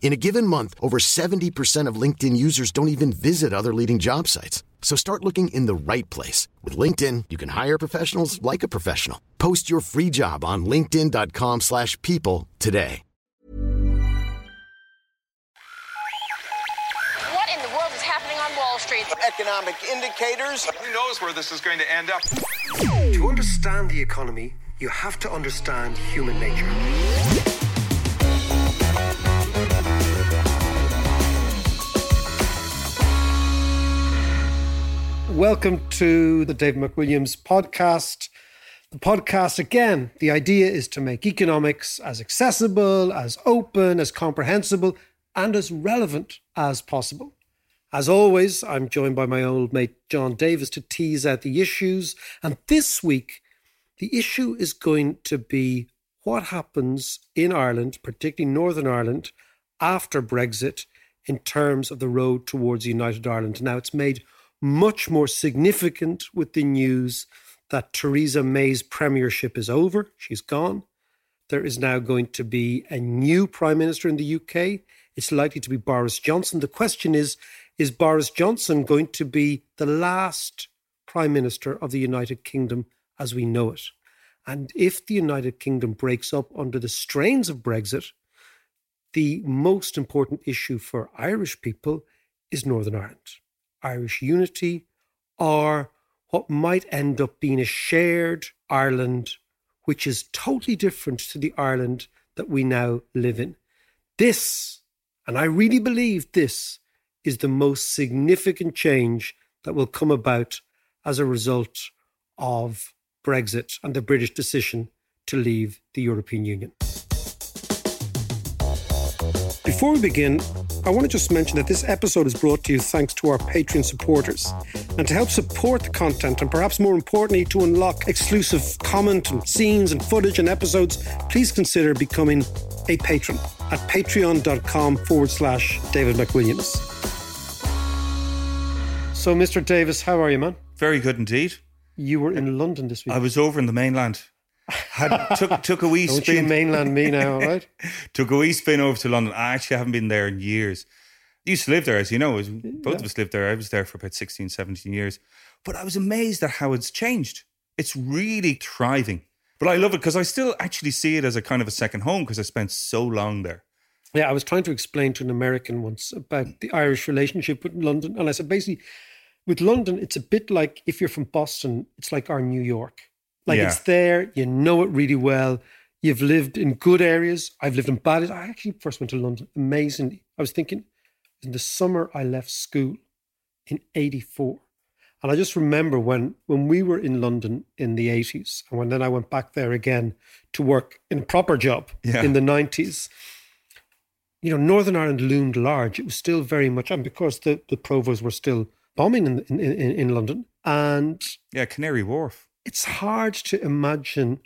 In a given month, over 70% of LinkedIn users don't even visit other leading job sites. So start looking in the right place. With LinkedIn, you can hire professionals like a professional. Post your free job on linkedin.com slash people today. What in the world is happening on Wall Street? Economic indicators. Who knows where this is going to end up? To understand the economy, you have to understand human nature. Welcome to the Dave McWilliams podcast. The podcast, again, the idea is to make economics as accessible, as open, as comprehensible, and as relevant as possible. As always, I'm joined by my old mate John Davis to tease out the issues. And this week, the issue is going to be what happens in Ireland, particularly Northern Ireland, after Brexit in terms of the road towards United Ireland. Now, it's made much more significant with the news that Theresa May's premiership is over. She's gone. There is now going to be a new prime minister in the UK. It's likely to be Boris Johnson. The question is is Boris Johnson going to be the last prime minister of the United Kingdom as we know it? And if the United Kingdom breaks up under the strains of Brexit, the most important issue for Irish people is Northern Ireland. Irish unity, or what might end up being a shared Ireland, which is totally different to the Ireland that we now live in. This, and I really believe this, is the most significant change that will come about as a result of Brexit and the British decision to leave the European Union. Before we begin, I want to just mention that this episode is brought to you thanks to our Patreon supporters. And to help support the content, and perhaps more importantly, to unlock exclusive comment and scenes and footage and episodes, please consider becoming a patron at patreon.com forward slash David McWilliams. So, Mr. Davis, how are you, man? Very good indeed. You were in London this week. I was over in the mainland. Had, took took a wee Don't spin. you mainland me now, right? took a wee spin over to London. I actually haven't been there in years. I used to live there, as you know. Was- both of us lived there. I was there for about 16, 17 years. But I was amazed at how it's changed. It's really thriving. But I love it because I still actually see it as a kind of a second home because I spent so long there. Yeah, I was trying to explain to an American once about the Irish relationship with London. And I said, basically, with London, it's a bit like if you're from Boston, it's like our New York. Like Yeah. it's there, you know it really well. You've lived in good areas. I've lived in bad. I actually first went to London. Amazingly. I was thinking in the summer I left school in 84. And I just remember when when we were in London in the 80s, and when then I went back there again to work in a proper job Yeah. in the 90s you know, Northern Ireland loomed large. It was still very much, and because the, the provos were still bombing in, in, in, in London. And Yeah, Canary Wharf. It's hard to imagine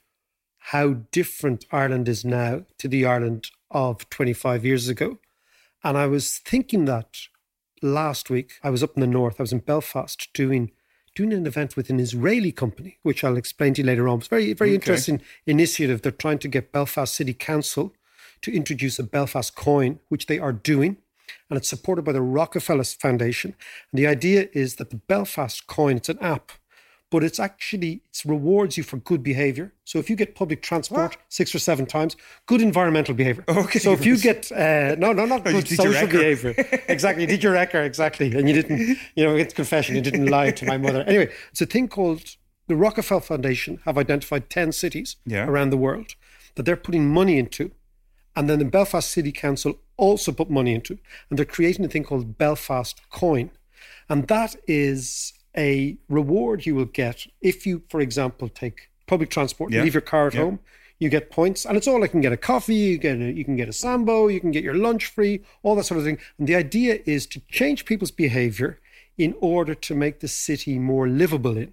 how different Ireland is now to the Ireland of 25 years ago. And I was thinking that last week. I was up in the north. I was in Belfast doing doing an event with an Israeli company, which I'll explain to you later on. It's very very Okay. interesting initiative. They're trying to get Belfast City Council to introduce a Belfast coin, which they are doing. And it's supported by the Rockefeller Foundation. And the idea is that the Belfast coin, it's an app, but it's actually it rewards you for good behavior. So if you get public transport six or seven times, good environmental behavior. Okay. So if you get uh, no, no, not Oh, good social behavior. exactly. You did your record exactly, and you didn't. You know, it's confession. You didn't lie to my mother. Anyway, it's a thing called the Rockefeller Foundation have identified ten cities Yeah. around the world that they're putting money into, And then the Belfast City Council also put money into. And they're creating a thing called Belfast Coin. And that is a reward you will get if you, for example, take public transport, Yeah. leave your car at Yeah. home. You get points, and it's all like you can get a coffee, you get a, you can get a sambo, you can get your lunch free, all that sort of thing. And the idea is to change people's behaviour in order to make the city more livable in.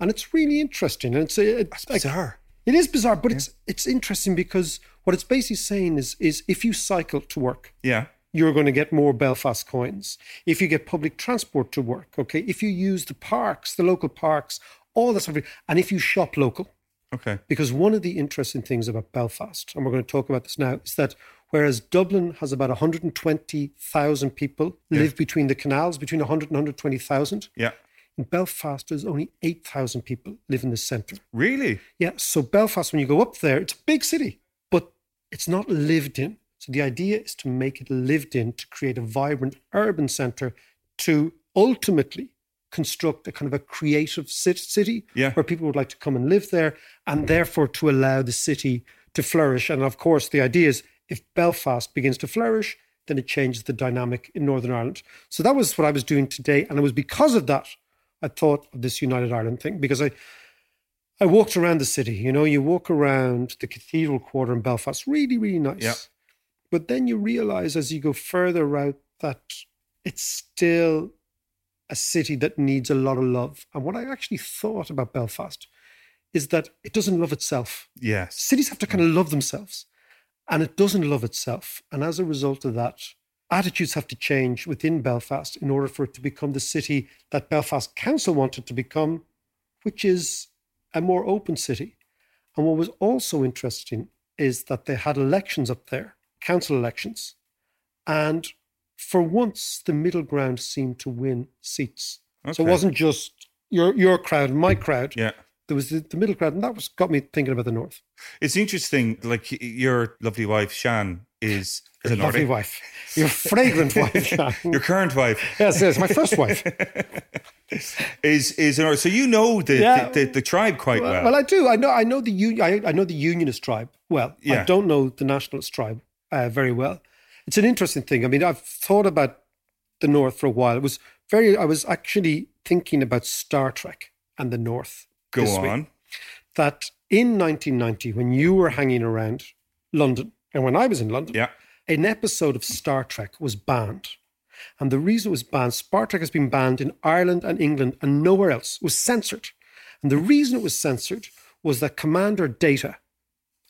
And it's really interesting. And it's, uh, it's like- Bizarre. it is bizarre, but it's it's interesting because what it's basically saying is is if you cycle to work, Yeah. You're going to get more Belfast coins. If you get public transport to work, okay, if you use the parks, the local parks, all that sort of, thing, and if you shop local, Okay. because one of the interesting things about Belfast, and we're going to talk about this now, is that whereas Dublin has about 120,000 people live between the canals, between 100 and 120,000, Yeah. in Belfast there's only 8,000 people live in the centre. Really? Yeah, so Belfast, when you go up there, it's a big city, but it's not lived in. So the idea is to make it lived in, to create a vibrant urban centre, to ultimately construct a kind of a creative city Yeah. where people would like to come and live there, and therefore to allow the city to flourish. And of course, the idea is if Belfast begins to flourish, then it changes the dynamic in Northern Ireland. So that was what I was doing today, and it was because of that I thought of this United Ireland thing because I. I walked around the city. You know, you walk around the cathedral quarter in Belfast, really, really nice. Yeah. But then you realize as you go further out that it's still a city that needs a lot of love. And what I actually thought about Belfast is that it doesn't love itself. Yes. Cities have to kind of love themselves, and it doesn't love itself. And as a result of that, attitudes have to change within Belfast in order for it to become the city that Belfast Council wanted to become, which is a more open city. And what was also interesting is that they had elections up there, council elections. And for once, the middle ground seemed to win seats. So it wasn't just your your crowd and my crowd. Yeah. There was the, the middle crowd, and that was got me thinking about the north. It's interesting. Like your lovely wife, Shan, is, is a Lovely Nordic. wife, your fragrant wife. Shan. Your current wife yes, yes, my first wife. is is a Nordic. So you know the, Yeah. the, the, the tribe quite well. Well, I do. I know. I know the I, I know the Unionist tribe well. Yeah. I don't know the Nationalist tribe uh, very well. It's an interesting thing. I mean, I've thought about the North for a while. It was very. I was actually thinking about Star Trek and the North. Go this week. on. That in 1990, when you were hanging around London, and when I was in London, Yeah. an episode of Star Trek was banned. And the reason it was banned, Star Trek has been banned in Ireland and England and nowhere else, it was censored. And the reason it was censored was that Commander Data,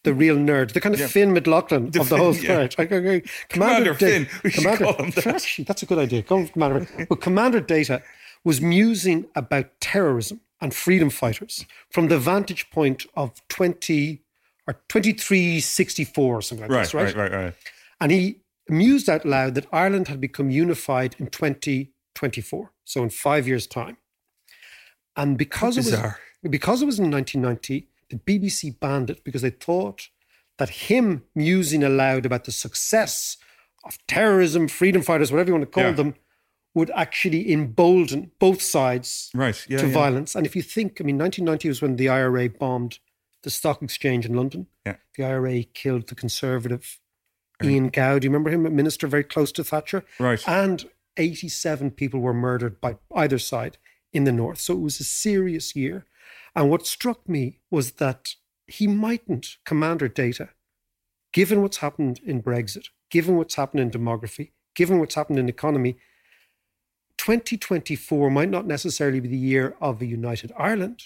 the real nerd, the kind of Finn McLaughlin The of the whole yeah. Okay, okay. Commander Finn, we Commander, call him that. Actually, that's a good idea. Call Commander. but Commander Data was musing about terrorism and freedom fighters from the vantage point of 20 or 2364 or something like Right, this, right, right, right. right. and he mused out loud that Ireland had become unified in 2024, so in five years' time. And because it, was, because it was in 1990, the BBC banned it because they thought that him musing aloud about the success of terrorism, freedom fighters, whatever you want to call Yeah. them, would actually embolden both sides Right. Yeah. to yeah. violence. And if you think, I mean, 1990 was when the IRA bombed the stock exchange in London. Yeah. The IRA killed the conservative Ian Gow. Do you remember him? A minister very close to Thatcher. Right. And 87 people were murdered by either side in the north. So it was a serious year. And what struck me was that he mightn't, Commander Data, given what's happened in Brexit, given what's happened in demography, given what's happened in the economy, 2024 might not necessarily be the year of a united Ireland,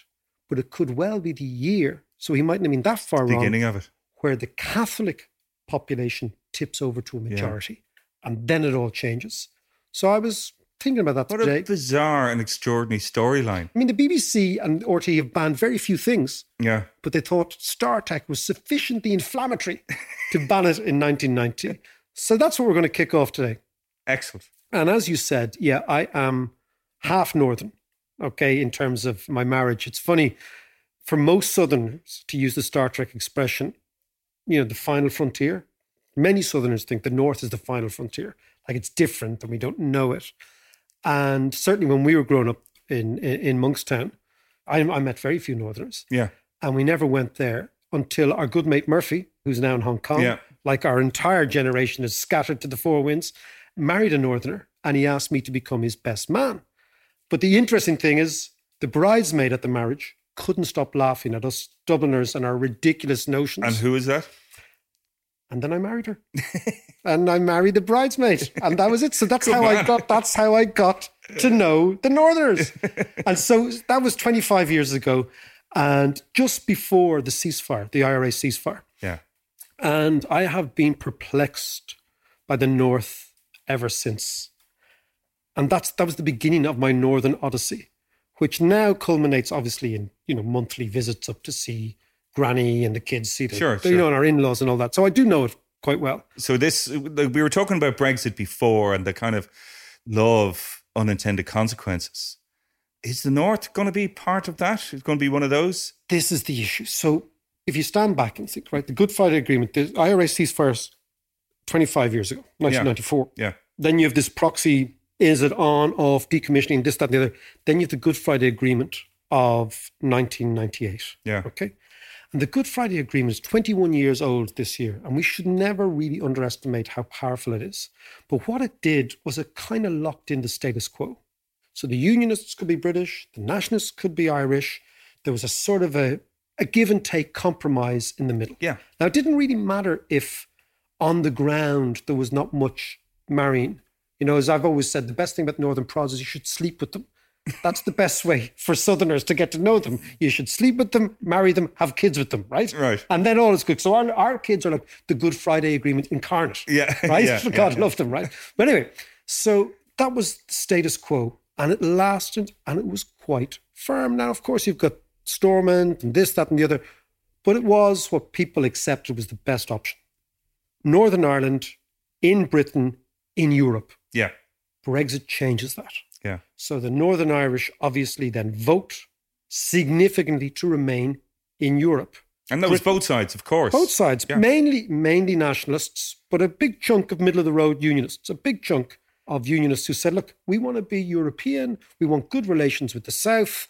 but it could well be the year. So he mightn't have been that far wrong Beginning of it. where the Catholic population tips over to a majority, and then it all changes. So I was thinking about that What today. a bizarre and extraordinary storyline. I mean, the BBC and RTÉ have banned very few things, Yeah. but they thought Star Trek was sufficiently inflammatory to ban it in 1990. So that's what we're going to kick off today. Excellent. And as you said, yeah, I am half Northern, okay, in terms of my marriage. It's funny for most Southerners to use the Star Trek expression, you know, the final frontier. Many Southerners think the North is the final frontier, like it's different and we don't know it. And certainly when we were growing up in, in, in Monkstown, I, I met very few Northerners Yeah. and we never went there until our good mate Murphy, who's now in Hong Kong, Yeah. like our entire generation is scattered to the four winds, married a Northerner, and he asked me to become his best man. But the interesting thing is, the bridesmaid at the marriage couldn't stop laughing at us Dubliners and our ridiculous notions. And who is that? And then I married her, and I married the bridesmaid, and that was it. So that's how I got. That's how I got to know the Northerners, and so that was 25 years ago, and just before the ceasefire, the IRA ceasefire, Yeah. and I have been perplexed by the North ever since, and that's that was the beginning of my Northern Odyssey, which now culminates obviously in you know monthly visits up to see Granny and the kids see the, Sure, the- you know and our in-laws and all that. So I do know it quite well. So this, we were talking about Brexit before and the kind of law of unintended consequences. Is the North going to be part of that? Is going to be one of those? this is the issue. So if you stand back and think, right, the Good Friday Agreement, the IRA ceasefire 25 years ago, 1994. Yeah. Then you have this proxy, is it on, off, decommissioning, this, that, and the other. Then you have the Good Friday Agreement of 1998. Yeah. Okay. And the Good Friday Agreement is 21 years old this year, and we should never really underestimate how powerful it is. But what it did was it kind of locked in the status quo. So the Unionists could be British, the Nationalists could be Irish. There was a sort of a, a give and take compromise in the middle. Yeah. Now, it didn't really matter if on the ground there was not much marrying. You know, as I've always said, the best thing about Northern Prods is you should sleep with them. That's the best way for Southerners to get to know them. You should sleep with them, marry them, have kids with them, right? Right. And then all is good. So our, our kids are like the Good Friday Agreement incarnate. Yeah, Right? yeah, God yeah. love them, right? But anyway, so that was the status quo and it lasted and it was quite firm. Now, of course, you've got Stormont and this, that, and the other, but it was what people accepted was the best option. Northern Ireland, in Britain, in Europe. Yeah. Brexit changes that. Yeah. So the Northern Irish obviously then vote significantly to remain in Europe. And that was both sides, of course. Both sides, Yeah. mainly mainly nationalists, but a big chunk of middle of the road unionists, a big chunk of unionists who said, look, we want to be European, we want good relations with the South,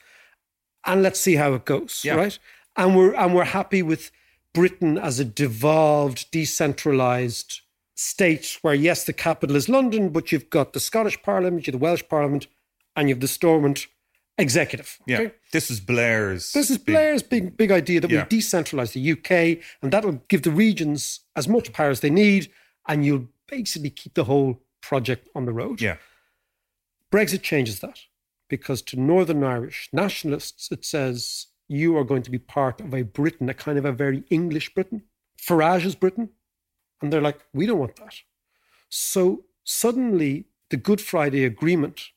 and let's see how it goes. Yeah. Right. And we're and we're happy with Britain as a devolved, decentralized state where yes, the capital is London, but you've got the Scottish Parliament, you've the Welsh Parliament, and you've the Stormont executive. Yeah. This was Blair's. This is big- Blair's big big idea that Yeah. we decentralize the UK and that'll give the regions as much power as they need, and you'll basically keep the whole project on the road. Yeah. Brexit changes that because to Northern Irish nationalists, it says you are going to be part of a Britain, a kind of a very English Britain, Farage's Britain. And they're like, we don't want that. So suddenly, the Good Friday Agreement,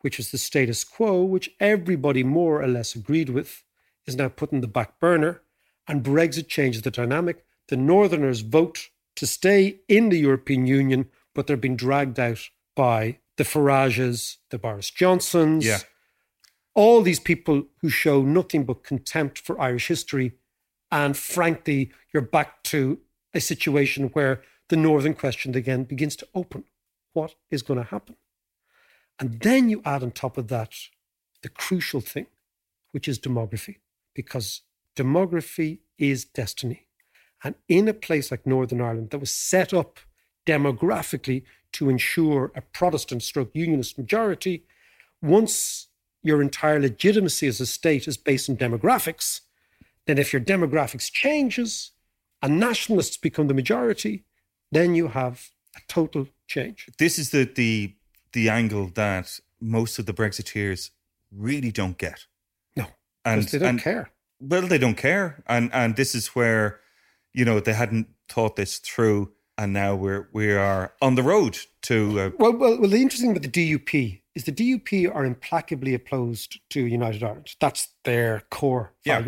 which is the status quo, which everybody more or less agreed with, is now put in the back burner. And Brexit changes the dynamic. The Northerners vote to stay in the European Union, but they're being dragged out by the Farages, the Boris Johnsons, Yeah. all these people who show nothing but contempt for Irish history. And frankly, you're back to a situation where the Northern question again begins to open. What is going to happen? And then you add on top of that the crucial thing, which is demography, because demography is destiny. And in a place like Northern Ireland that was set up demographically to ensure a Protestant stroke unionist majority, once your entire legitimacy as a state is based on demographics, then if your demographics changes and nationalists become the majority, then you have a total change. This is the the the angle that most of the Brexiteers really don't get. No, And they don't and- care. Well, they don't care, and and this is where, you know, they hadn't thought this through, and now we're we are on the road to. Uh, Well, well, well, the interesting thing about the DUP is the DUP are implacably opposed to United Ireland. That's their core Yeah.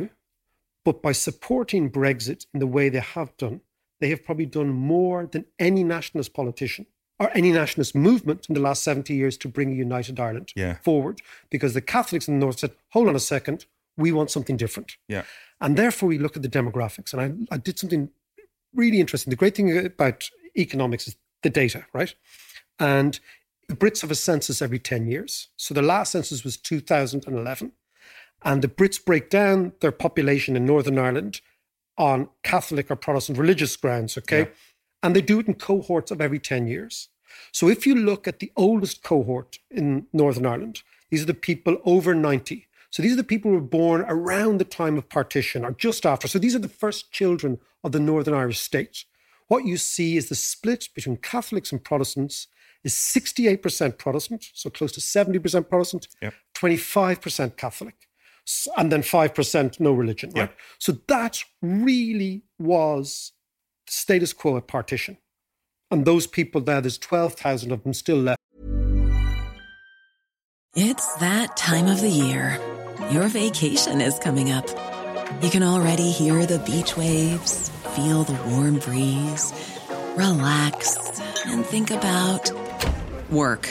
But by supporting Brexit in the way they have done, they have probably done more than any nationalist politician or any nationalist movement in the last 70 years to bring a united Ireland Yeah. forward. Because the Catholics in the North said, hold on a second, we want something different. yeah, And therefore, we look at the demographics. And I, I did something really interesting. The great thing about economics is the data, right? And the Brits have a census every 10 years. So the last census was 2011. And the Brits break down their population in Northern Ireland on Catholic or Protestant religious grounds, okay? And they do it in cohorts of every 10 years. So if you look at the oldest cohort in Northern Ireland, these are the people over 90. So these are the people who were born around the time of partition or just after. So these are the first children of the Northern Irish state. What you see is the split between Catholics and Protestants is 68% Protestant, so close to 70% Protestant, Yep. 25% Catholic, and then 5% no religion, right? Yep. So that really was the status quo at partition. And those people there, there's 12,000 of them still left. It's that time of the year. Your vacation is coming up. You can already hear the beach waves, feel the warm breeze, relax, and think about work.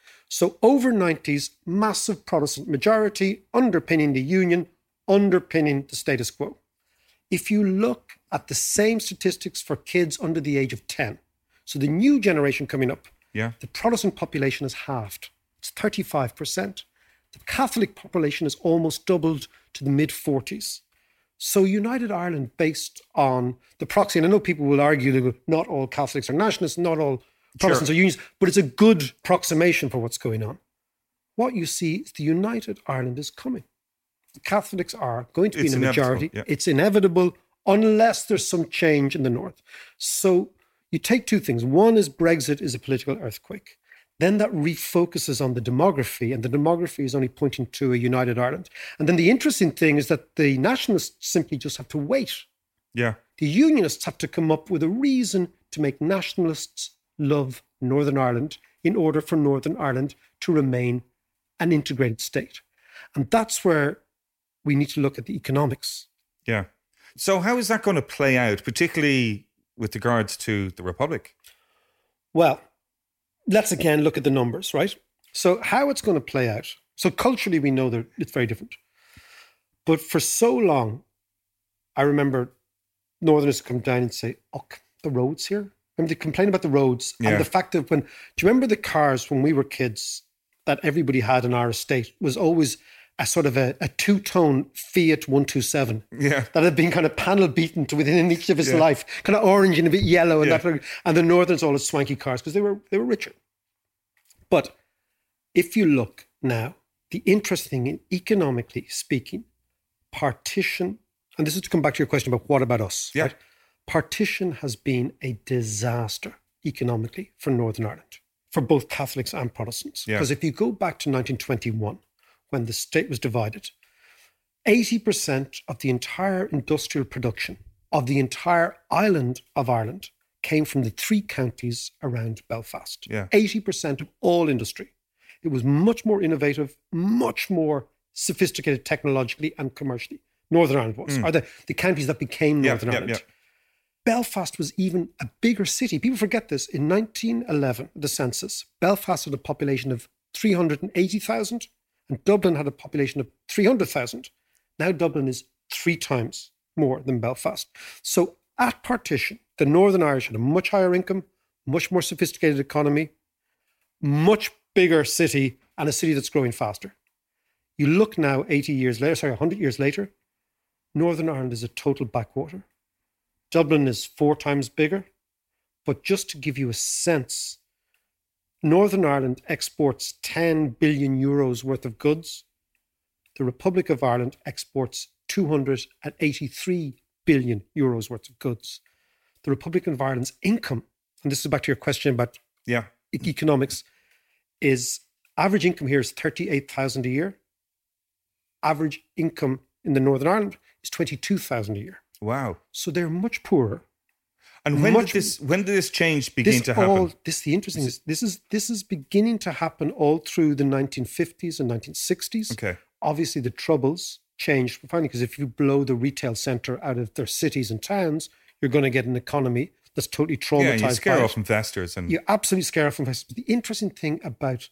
So over 90s, massive Protestant majority underpinning the union, underpinning the status quo. If you look at the same statistics for kids under the age of 10, so the new generation coming up, Yeah. the Protestant population is halved. It's 35%. The Catholic population has almost doubled to the mid 40s. So United Ireland, based on the proxy, and I know people will argue that not all Catholics are nationalists, not all Protestants are unions, but it's a good approximation for what's going on. What you see is the United Ireland is coming. The Catholics are going to be It's in a majority. yeah. It's inevitable unless there's some change in the north. So you take two things. One is Brexit is a political earthquake. Then that refocuses on the demography, and the demography is only pointing to a united Ireland. And then the interesting thing is that the nationalists simply just have to wait. Yeah. The unionists have to come up with a reason to make nationalists love Northern Ireland in order for Northern Ireland to remain an integrated state. And that's where we need to look at the economics. Yeah. So how is that going to play out, particularly with regards to the Republic? Well, let's again look at the numbers, right? So, how it's going to play out. So, culturally, we know that it's very different. But for so long, I remember Northerners come down and say, Oh, the roads here. Remember they complain about the roads Yeah. and the fact that when, do you remember the cars when we were kids that everybody had in our estate was always a sort of a, a two tone Fiat 127 Yeah. that had been kind of panel beaten to within each of his Yeah. life, kind of orange and a bit yellow, and Yeah. that. And the Northerners all had swanky cars because they were they were richer. But if you look now, the interesting thing, economically speaking, partition, and this is to come back to your question about what about us? Yeah. Partition has been a disaster economically for Northern Ireland, for both Catholics and Protestants. Yeah. Because if you go back to 1921, when the state was divided, 80% of the entire industrial production of the entire island of Ireland came from the three counties around Belfast. Yeah. 80% of all industry. It was much more innovative, much more sophisticated technologically and commercially. Northern Ireland was, or the, the counties that became Mm. Yeah, Northern yeah, Ireland. yeah. Belfast was even a bigger city. People forget this. In 1911, the census, Belfast had a population of 380,000 and Dublin had a population of 300,000. Now Dublin is three times more than Belfast. So at partition, the Northern Irish had a much higher income, much more sophisticated economy, much bigger city, and a city that's growing faster. You look now, 80 years later, sorry, 100 years later, Northern Ireland is a total backwater. Dublin is four times bigger. But just to give you a sense, Northern Ireland exports 10 billion euros worth of goods. The Republic of Ireland exports 283 billion euros worth of goods. The Republic of Ireland's income, and this is back to your question about Yeah. economics, is average income here is 38,000 a year. Average income in the Northern Ireland is 22,000 a year. Wow. So they're much poorer. And when Much- did this when did this change begin this to happen? all this the interesting is this is this is beginning to happen all through the 1950s and 1960s. Okay. Obviously, the troubles changed finally because if you blow the retail center out of their cities and towns, you're going to get an economy that's totally traumatized. yeah, you scare off investors and You absolutely scare off investors. But the interesting thing about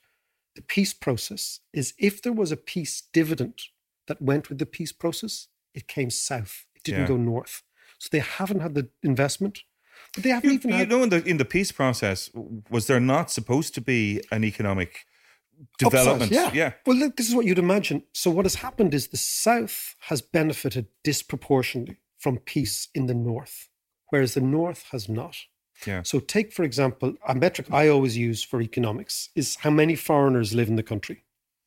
the peace process is if there was a peace dividend that went with the peace process, it came south. It didn't Yeah. go north. So they haven't had the investment. But they haven't you, even you had know in the in the peace process was there not supposed to be an economic Upside, development? yeah. yeah. Well, look, this is what you'd imagine. So, what has happened is the South has benefited disproportionately from peace in the North, whereas the North has not. Yeah. So, take, for example, a metric I always use for economics is how many foreigners live in the country.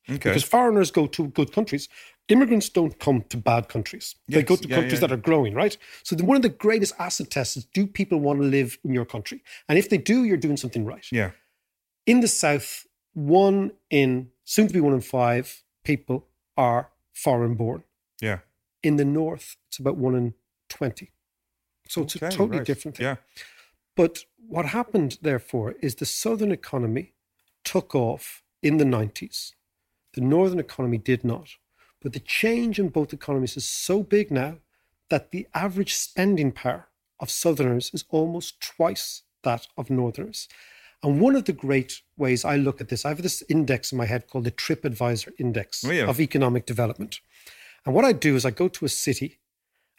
Okay. Because foreigners go to good countries. Immigrants don't come to bad countries. They go to yeah, countries yeah. that are growing, right? So, the, one of the greatest asset tests is do people want to live in your country? And if they do, you're doing something right yeah. in the south, one in soon to be one in five people are foreign born. Yeah. In the north, it's about one in twenty. So it's a totally right. different thing. Yeah. But what happened, therefore, is the southern economy took off in the 90s. The northern economy did not. But the change in both economies is so big now that the average spending power of southerners is almost twice that of northerners. And one of the great ways I look at this, I have this index in my head called the TripAdvisor Index Oh, yeah. of Economic Development. And what I do is I go to a city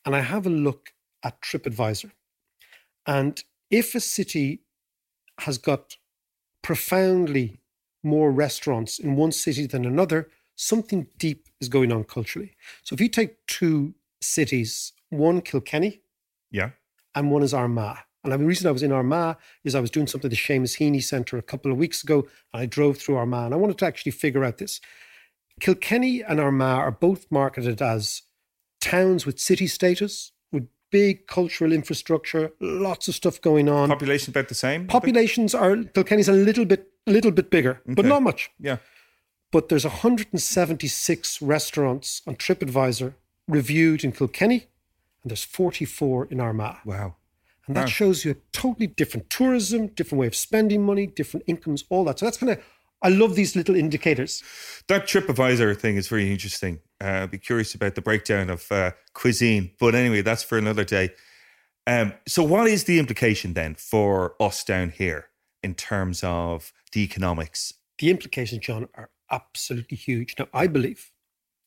and I have a look at TripAdvisor. And if a city has got profoundly more restaurants in one city than another, something deep is going on culturally. So if you take two cities, one Kilkenny Yeah. and one is Armagh. And the reason I was in Armagh is I was doing something at the Seamus Heaney Centre a couple of weeks ago, and I drove through Armagh, and I wanted to actually figure out this. Kilkenny and Armagh are both marketed as towns with city status, with big cultural infrastructure, lots of stuff going on. Population about the same? Populations are Kilkenny's a little bit, little bit bigger, but not much. Yeah. But there's 176 restaurants on TripAdvisor reviewed in Kilkenny, and there's 44 in Armagh. Wow. And that Wow. shows you a totally different tourism, different way of spending money, different incomes, all that. So that's kind of, I love these little indicators. That TripAdvisor thing is very interesting. Uh, I'd be curious about the breakdown of uh, cuisine. But anyway, that's for another day. Um, so, what is the implication then for us down here in terms of the economics? The implications, John, are absolutely huge. Now, I believe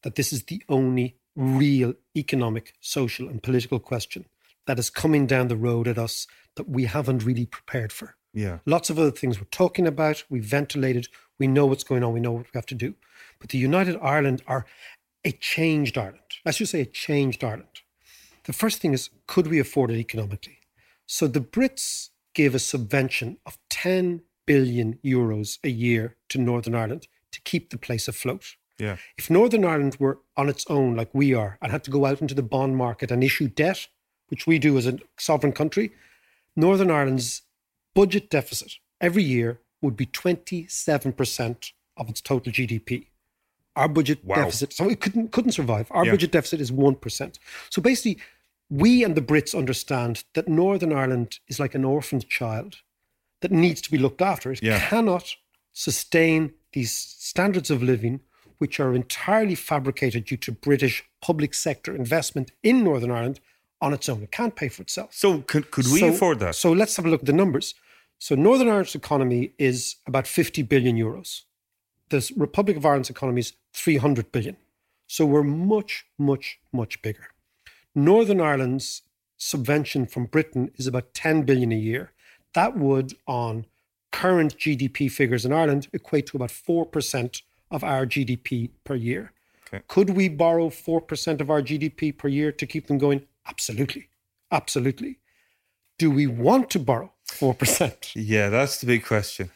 that this is the only real economic, social, and political question that is coming down the road at us that we haven't really prepared for. Yeah. Lots of other things we're talking about, we ventilated, we know what's going on, we know what we have to do. But the United Ireland are a changed Ireland. Let's just say a changed Ireland. The first thing is, could we afford it economically? So the Brits gave a subvention of 10 billion euros a year to Northern Ireland to keep the place afloat. Yeah. If Northern Ireland were on its own, like we are, and had to go out into the bond market and issue debt, which we do as a sovereign country, Northern Ireland's budget deficit every year would be 27% of its total GDP. Our budget Wow. deficit, so it couldn't couldn't survive. Our Yeah. budget deficit is 1%. So basically, we and the Brits understand that Northern Ireland is like an orphaned child that needs to be looked after. It Yeah. cannot sustain these standards of living, which are entirely fabricated due to British public sector investment in Northern Ireland on its own. It can't pay for itself. So, could, could we So- afford that? So let's have a look at the numbers. So Northern Ireland's economy is about 50 billion euros. The Republic of Ireland's economy is 300 billion. So we're much, much, much bigger. Northern Ireland's subvention from Britain is about 10 billion a year. That would, on current GDP figures in Ireland, equate to about 4% of our GDP per year. Okay. Could we borrow 4% of our GDP per year to keep them going? Absolutely. Absolutely. Do we want to borrow 4%? Yeah, that's the big question.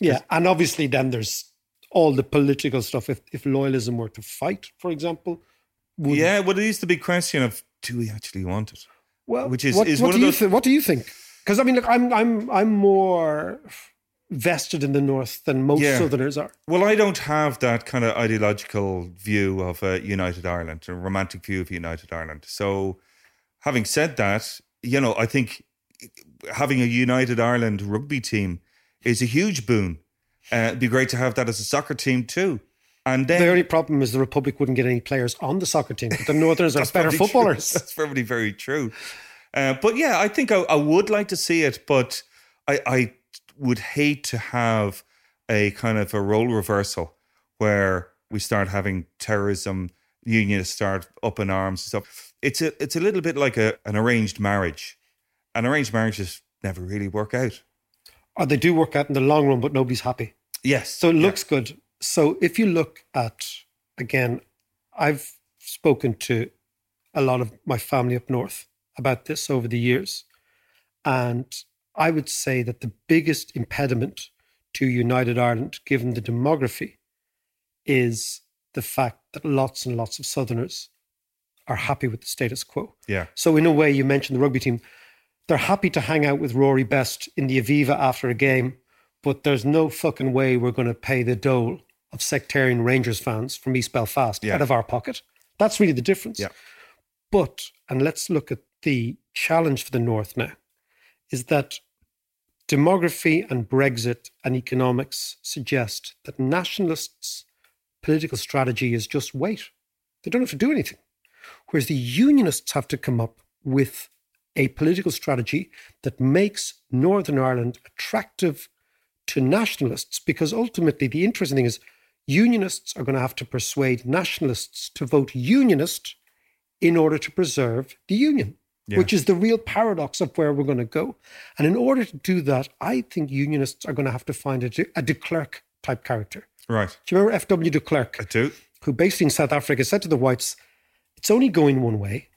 Yeah. And obviously, then there's all the political stuff. If, if loyalism were to fight, for example, would, Yeah, well, it is the big question of do we actually want it? Well, which is what, is what do you those. thi- what do you think? Because I mean, look, I'm I'm I'm more vested in the north than most Yeah. Southerners are. Well, I don't have that kind of ideological view of a United Ireland, a romantic view of United Ireland. So, having said that, you know, I think having a United Ireland rugby team is a huge boon. Uh, it'd be great to have that as a soccer team too. And then The only problem is the Republic wouldn't get any players on the soccer team. But the Northerners are better probably true. footballers. That's probably very true. Uh, but yeah, I think I, I would like to see it, but I, I would hate to have a kind of a role reversal where we start having terrorism, unionists start up in arms and stuff. It's a it's a little bit like a, an arranged marriage. And arranged marriages never really work out. Or they do work out in the long run, but nobody's happy. Yes. So it looks good. So if you look at again, I've spoken to a lot of my family up north about this over the years. And I would say that the biggest impediment to United Ireland, given the demography, is the fact that lots and lots of Southerners are happy with the status quo. Yeah. So, in a way, you mentioned the rugby team. They're happy to hang out with Rory Best in the Aviva after a game, but there's no fucking way we're going to pay the dole of sectarian Rangers fans from East Belfast Yeah. out of our pocket. That's really the difference. Yeah. But, and let's look at the challenge for the North now, is that demography and Brexit and economics suggest that nationalists' political strategy is just wait. They don't have to do anything. Whereas the unionists have to come up with a political strategy that makes Northern Ireland attractive to nationalists, because ultimately the interesting thing is unionists are going to have to persuade nationalists to vote unionist in order to preserve the union, Yeah. which is the real paradox of where we're going to go. And in order to do that, I think unionists are going to have to find a, de- a de Klerk type character. Right. Do you remember F.W. de Klerk? I do. who based in South Africa said to the whites, it's only going one way.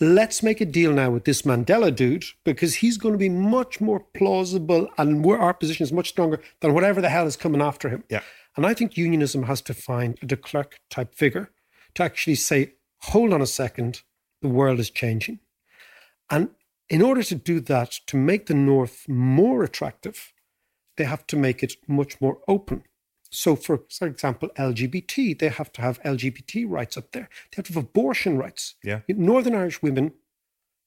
Let's make a deal now with this Mandela dude because he's going to be much more plausible and we're, our position is much stronger than whatever the hell is coming after him. Yeah. And I think unionism has to find a de Klerk type figure to actually say, hold on a second, the world is changing. And in order to do that, to make the North more attractive, they have to make it much more open. So, for for example, LGBT, they have to have LGBT rights up there. They have to have abortion rights. Yeah. Northern Irish women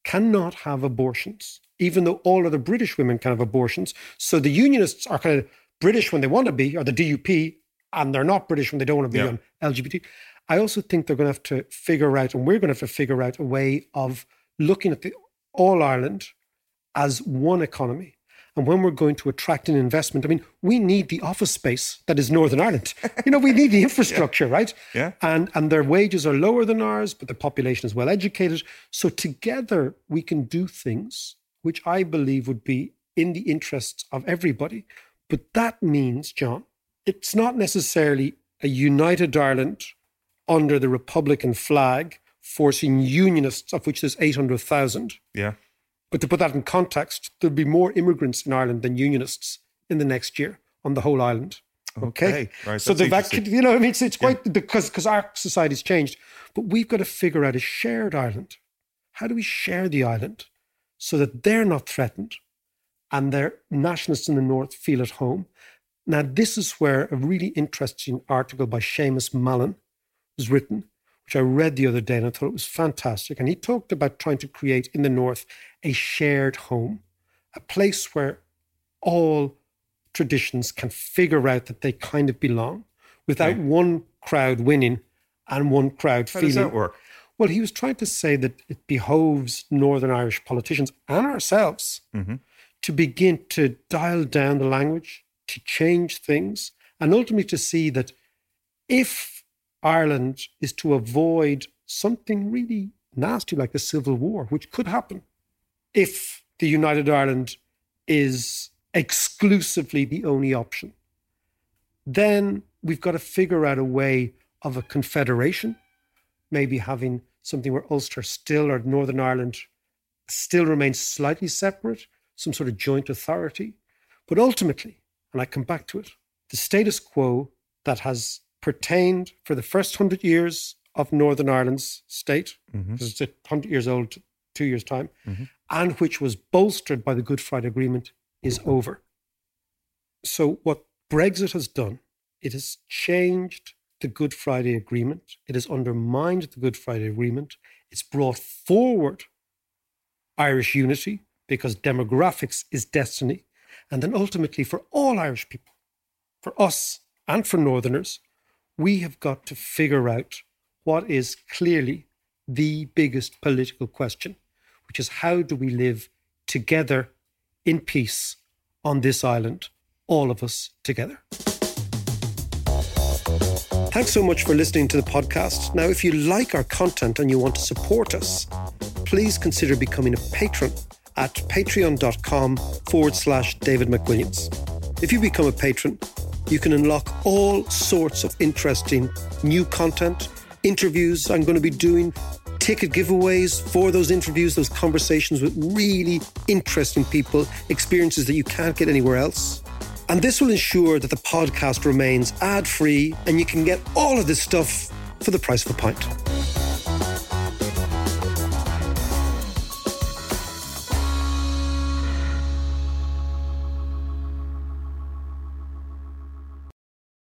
cannot have abortions, even though all other British women can have abortions. So the unionists are kind of British when they want to be, or the DUP, and they're not British when they don't want to be Yeah. on LGBT. I also think they're going to have to figure out, and we're going to have to figure out a way of looking at the all Ireland as one economy. And when we're going to attract an investment, I mean, we need the office space that is Northern Ireland. You know, we need the infrastructure, right? Yeah. And and their wages are lower than ours, but the population is well educated. So together we can do things which I believe would be in the interests of everybody. But that means, John, it's not necessarily a united Ireland under the Republican flag forcing unionists, of which there's 800,000. Yeah. But to put that in context, there'll be more immigrants in Ireland than unionists in the next year on the whole island. Okay. Okay, right, So that's the vac- you know, I mean, it's, it's quite because because our society's changed, but we've got to figure out a shared island. How do we share the island so that they're not threatened and their nationalists in the north feel at home? Now, this is where a really interesting article by Seamus Mallon was written, which I read the other day and I thought it was fantastic. And he talked about trying to create in the North a shared home, a place where all traditions can figure out that they kind of belong without Okay. one crowd winning and one crowd How feeling. does that work? Well, he was trying to say that it behoves Northern Irish politicians and ourselves Mhm. to begin to dial down the language, to change things, and ultimately to see that if Ireland is to avoid something really nasty like the Civil War, which could happen, if the United Ireland is exclusively the only option, then we've got to figure out a way of a confederation, maybe having something where Ulster still or Northern Ireland still remains slightly separate, some sort of joint authority. But ultimately, and I come back to it, the status quo that has pertained for the first hundred years of Northern Ireland's state, because it's a hundred years old, two years' time, Mhm. and which was bolstered by the Good Friday Agreement, is over. So what Brexit has done, it has changed the Good Friday Agreement. It has undermined the Good Friday Agreement. It's brought forward Irish unity because demographics is destiny. And then ultimately, for all Irish people, for us and for Northerners, we have got to figure out what is clearly the biggest political question, which is how do we live together in peace on this island, all of us together. Thanks so much for listening to the podcast. Now, if you like our content and you want to support us, please consider becoming a patron at patreon.com forward slash David McWilliams. If you become a patron, you can unlock all sorts of interesting new content, interviews I'm going to be doing, ticket giveaways for those interviews, those conversations with really interesting people, experiences that you can't get anywhere else. And this will ensure that the podcast remains ad free and you can get all of this stuff for the price of a pint.